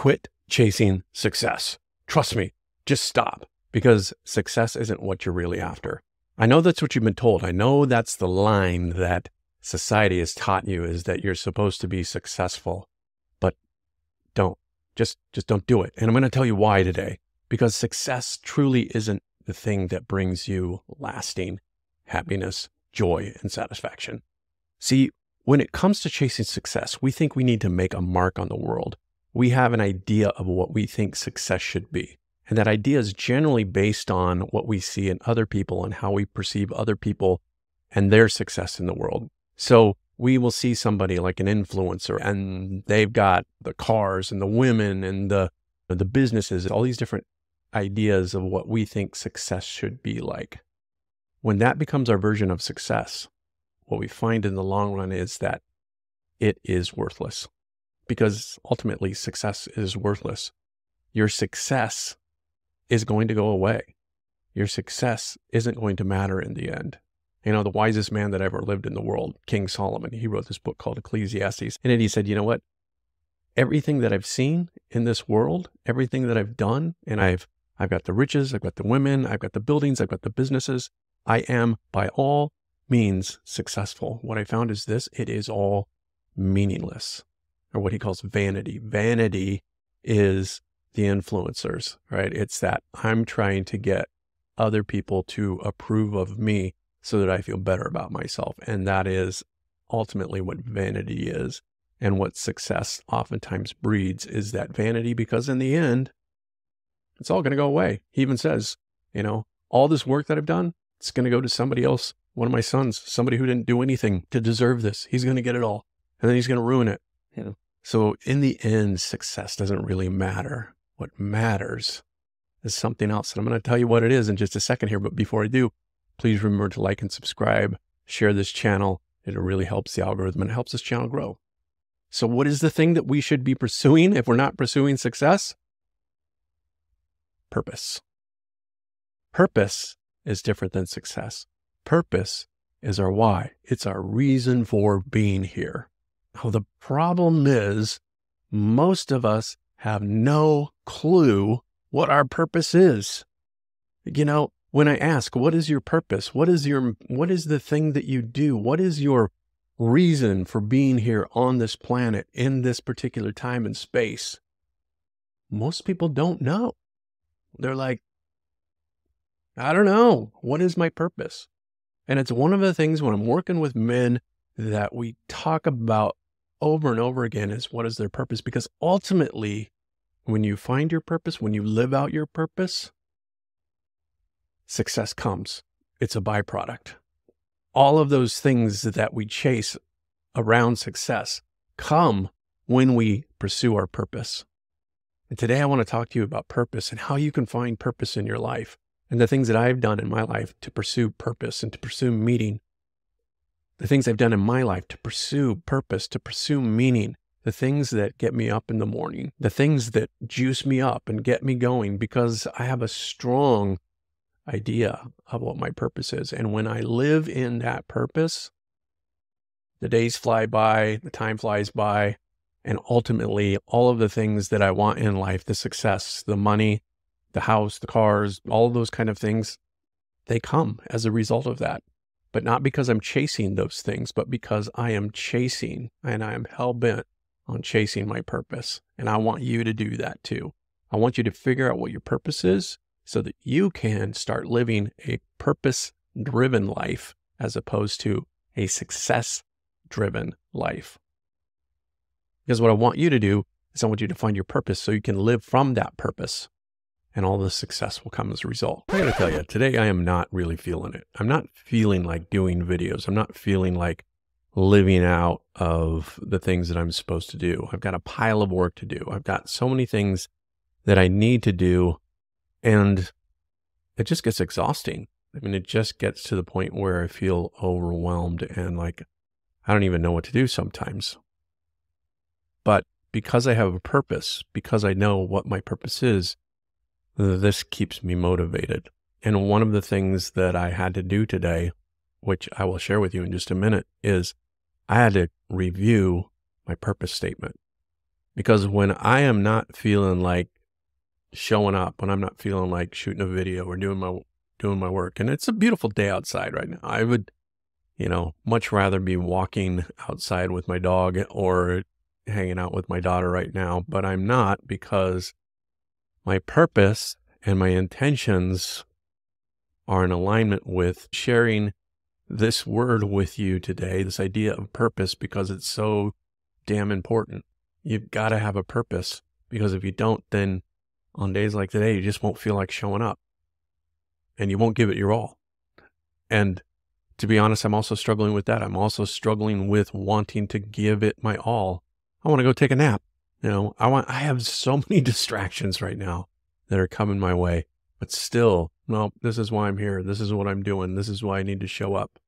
quit chasing success. Trust me, just stop because success isn't what you're really after. I know that's what you've been told. I know that's the line that society has taught you is that you're supposed to be successful, but don't just, just don't do it. And I'm going to tell you why today, because success truly isn't the thing that brings you lasting happiness, joy, and satisfaction. See, when it comes to chasing success, we think we need to make a mark on the world. We have an idea of what we think success should be. And that idea is generally based on what we see in other people and how we perceive other people and their success in the world. So we will see somebody like an influencer and they've got the cars and the women and the the businesses, all these different ideas of what we think success should be like. When that becomes our version of success, what we find in the long run is that it is worthless because ultimately success is worthless. Your success is going to go away. Your success isn't going to matter in the end. You know, the wisest man that ever lived in the world, King Solomon, he wrote this book called Ecclesiastes. And then he said, you know what? Everything that I've seen in this world, everything that I've done, and I've I've got the riches, I've got the women, I've got the buildings, I've got the businesses. I am by all means successful. What I found is this it is all meaningless, or what he calls vanity. Vanity is the influencers, right? It's that I'm trying to get other people to approve of me so that I feel better about myself. And that is ultimately what vanity is. And what success oftentimes breeds is that vanity because in the end, it's all going to go away. He even says, you know, all this work that I've done, it's going to go to somebody else, one of my sons, somebody who didn't do anything to deserve this. He's going to get it all and then he's going to ruin it. Know? So in the end, success doesn't really matter. What matters is something else. And I'm going to tell you what it is in just a second here. But before I do, please remember to like and subscribe, share this channel. It really helps the algorithm and it helps this channel grow. So what is the thing that we should be pursuing if we're not pursuing success? Purpose. Purpose is different than success. Purpose is our why. It's our reason for being here. The problem is most of us have no clue what our purpose is. You know, when I ask, what is your purpose? What is your, what is the thing that you do? What is your reason for being here on this planet in this particular time and space? Most people don't know. They're like, I don't know. What is my purpose? And it's one of the things when I'm working with men that we talk about over and over again is what is their purpose? Because ultimately, when you find your purpose, when you live out your purpose, success comes. It's a byproduct. All of those things that we chase around success come when we pursue our purpose. And today I want to talk to you about purpose and how you can find purpose in your life and the things that I've done in my life to pursue purpose and to pursue meaning. The things I've done in my life to pursue purpose, to pursue meaning, the things that get me up in the morning, the things that juice me up and get me going because I have a strong idea of what my purpose is. And when I live in that purpose, the days fly by, the time flies by, and ultimately, all of the things that I want in life the success, the money, the house, the cars, all those kind of things they come as a result of that. But not because I'm chasing those things, but because I am chasing and I am hell bent on chasing my purpose. And I want you to do that too. I want you to figure out what your purpose is so that you can start living a purpose driven life as opposed to a success driven life. Because what I want you to do is I want you to find your purpose so you can live from that purpose and all the success will come as a result. I gotta tell you, today I am not really feeling it. I'm not feeling like doing videos. I'm not feeling like living out of the things that I'm supposed to do. I've got a pile of work to do. I've got so many things that I need to do and it just gets exhausting. I mean, it just gets to the point where I feel overwhelmed and like I don't even know what to do sometimes. But because I have a purpose, because I know what my purpose is, this keeps me motivated. And one of the things that I had to do today, which I will share with you in just a minute, is I had to review my purpose statement Because when I am not feeling like showing up, when I'm not feeling like shooting a video or doing my doing my work, and it's a beautiful day outside right now, I would, you know, much rather be walking outside with my dog or hanging out with my daughter right now, but I'm not because my purpose and my intentions are in alignment with sharing this word with you today, this idea of purpose, because it's so damn important. You've got to have a purpose because if you don't, then on days like today, you just won't feel like showing up and you won't give it your all. And to be honest, I'm also struggling with that. I'm also struggling with wanting to give it my all. I want to go take a nap. You know, I want, I have so many distractions right now that are coming my way, but still, no, this is why I'm here. This is what I'm doing. This is why I need to show up.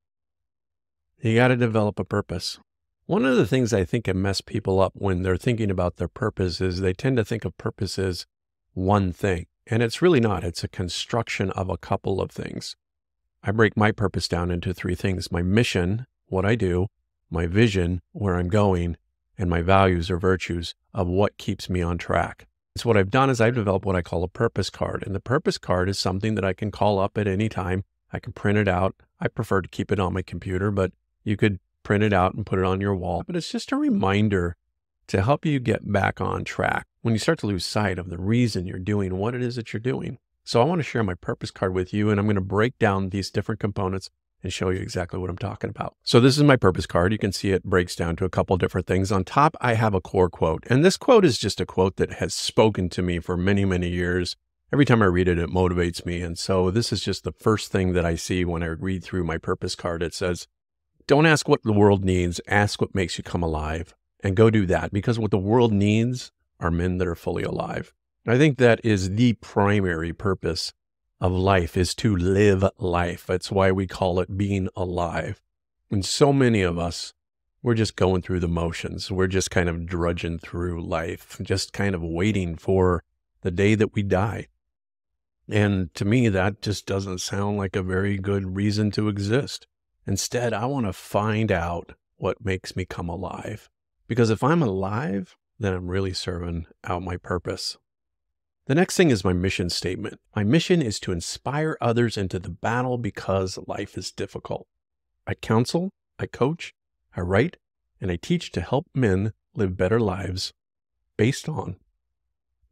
You got to develop a purpose. One of the things I think can mess people up when they're thinking about their purpose is they tend to think of purpose as one thing. And it's really not. It's a construction of a couple of things. I break my purpose down into three things my mission, what I do, my vision, where I'm going, and my values or virtues of what keeps me on track. So, what I've done is I've developed what I call a purpose card. And the purpose card is something that I can call up at any time. I can print it out. I prefer to keep it on my computer, but you could print it out and put it on your wall. But it's just a reminder to help you get back on track when you start to lose sight of the reason you're doing what it is that you're doing. So I want to share my purpose card with you, and I'm going to break down these different components and show you exactly what I'm talking about. So this is my purpose card. You can see it breaks down to a couple different things. On top, I have a core quote, and this quote is just a quote that has spoken to me for many, many years. Every time I read it, it motivates me. And so this is just the first thing that I see when I read through my purpose card. It says, don't ask what the world needs, ask what makes you come alive and go do that because what the world needs are men that are fully alive. I think that is the primary purpose of life is to live life. That's why we call it being alive. And so many of us, we're just going through the motions. We're just kind of drudging through life, just kind of waiting for the day that we die. And to me, that just doesn't sound like a very good reason to exist. Instead, I want to find out what makes me come alive. Because if I'm alive, then I'm really serving out my purpose. The next thing is my mission statement. My mission is to inspire others into the battle because life is difficult. I counsel, I coach, I write, and I teach to help men live better lives based on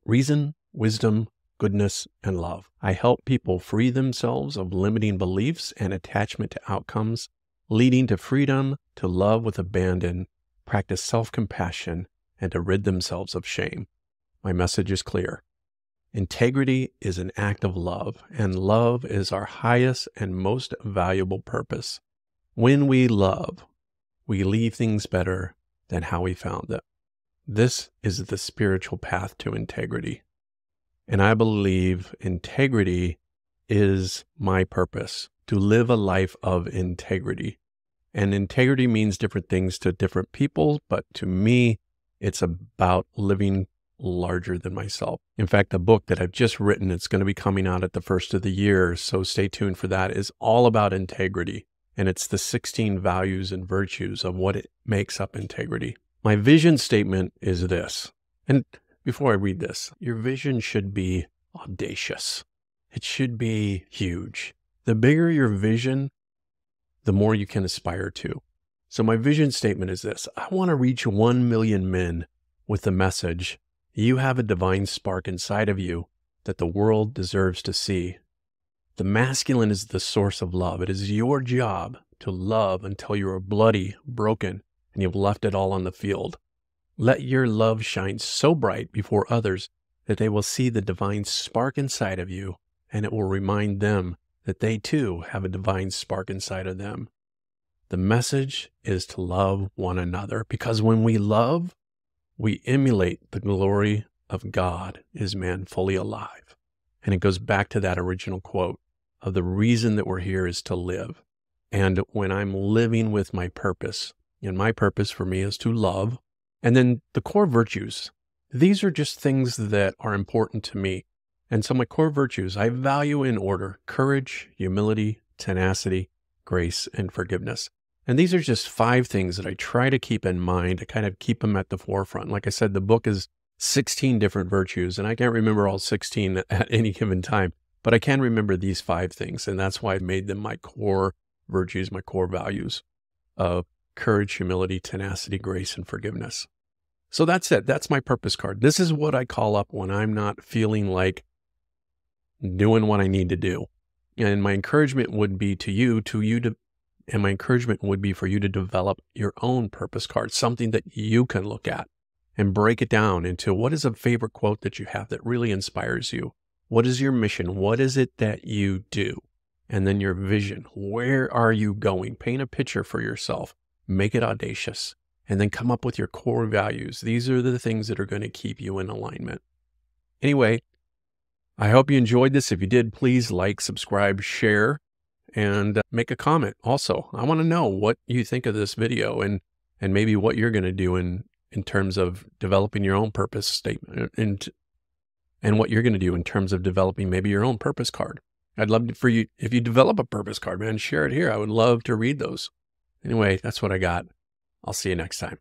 reason, wisdom, goodness, and love. I help people free themselves of limiting beliefs and attachment to outcomes, leading to freedom to love with abandon, practice self compassion, and to rid themselves of shame. My message is clear. Integrity is an act of love, and love is our highest and most valuable purpose. When we love, we leave things better than how we found them. This is the spiritual path to integrity. And I believe integrity is my purpose to live a life of integrity. And integrity means different things to different people, but to me, it's about living larger than myself. In fact, the book that I've just written, it's going to be coming out at the first of the year. So stay tuned for that, is all about integrity. And it's the 16 values and virtues of what it makes up integrity. My vision statement is this. And before I read this, your vision should be audacious. It should be huge. The bigger your vision, the more you can aspire to. So, my vision statement is this I want to reach 1 million men with the message you have a divine spark inside of you that the world deserves to see. The masculine is the source of love. It is your job to love until you are bloody, broken, and you've left it all on the field. Let your love shine so bright before others that they will see the divine spark inside of you, and it will remind them that they too have a divine spark inside of them. The message is to love one another because when we love, we emulate the glory of God is man fully alive. And it goes back to that original quote of the reason that we're here is to live. And when I'm living with my purpose, and my purpose for me is to love, and then the core virtues, these are just things that are important to me. And so my core virtues, I value in order courage, humility, tenacity, grace, and forgiveness. And these are just five things that I try to keep in mind to kind of keep them at the forefront. Like I said, the book is 16 different virtues. And I can't remember all 16 at any given time, but I can remember these five things. And that's why I made them my core virtues, my core values of courage, humility, tenacity, grace, and forgiveness. So that's it. That's my purpose card. This is what I call up when I'm not feeling like doing what I need to do. And my encouragement would be to you, to you to, and my encouragement would be for you to develop your own purpose card, something that you can look at and break it down into what is a favorite quote that you have that really inspires you? What is your mission? What is it that you do? And then your vision. Where are you going? Paint a picture for yourself, make it audacious, and then come up with your core values. These are the things that are going to keep you in alignment. Anyway, I hope you enjoyed this. If you did, please like, subscribe, share, and uh, make a comment. Also, I want to know what you think of this video and and maybe what you're going to do in in terms of developing your own purpose statement uh, and and what you're going to do in terms of developing maybe your own purpose card. I'd love to, for you if you develop a purpose card, man, share it here. I would love to read those. Anyway, that's what I got. I'll see you next time.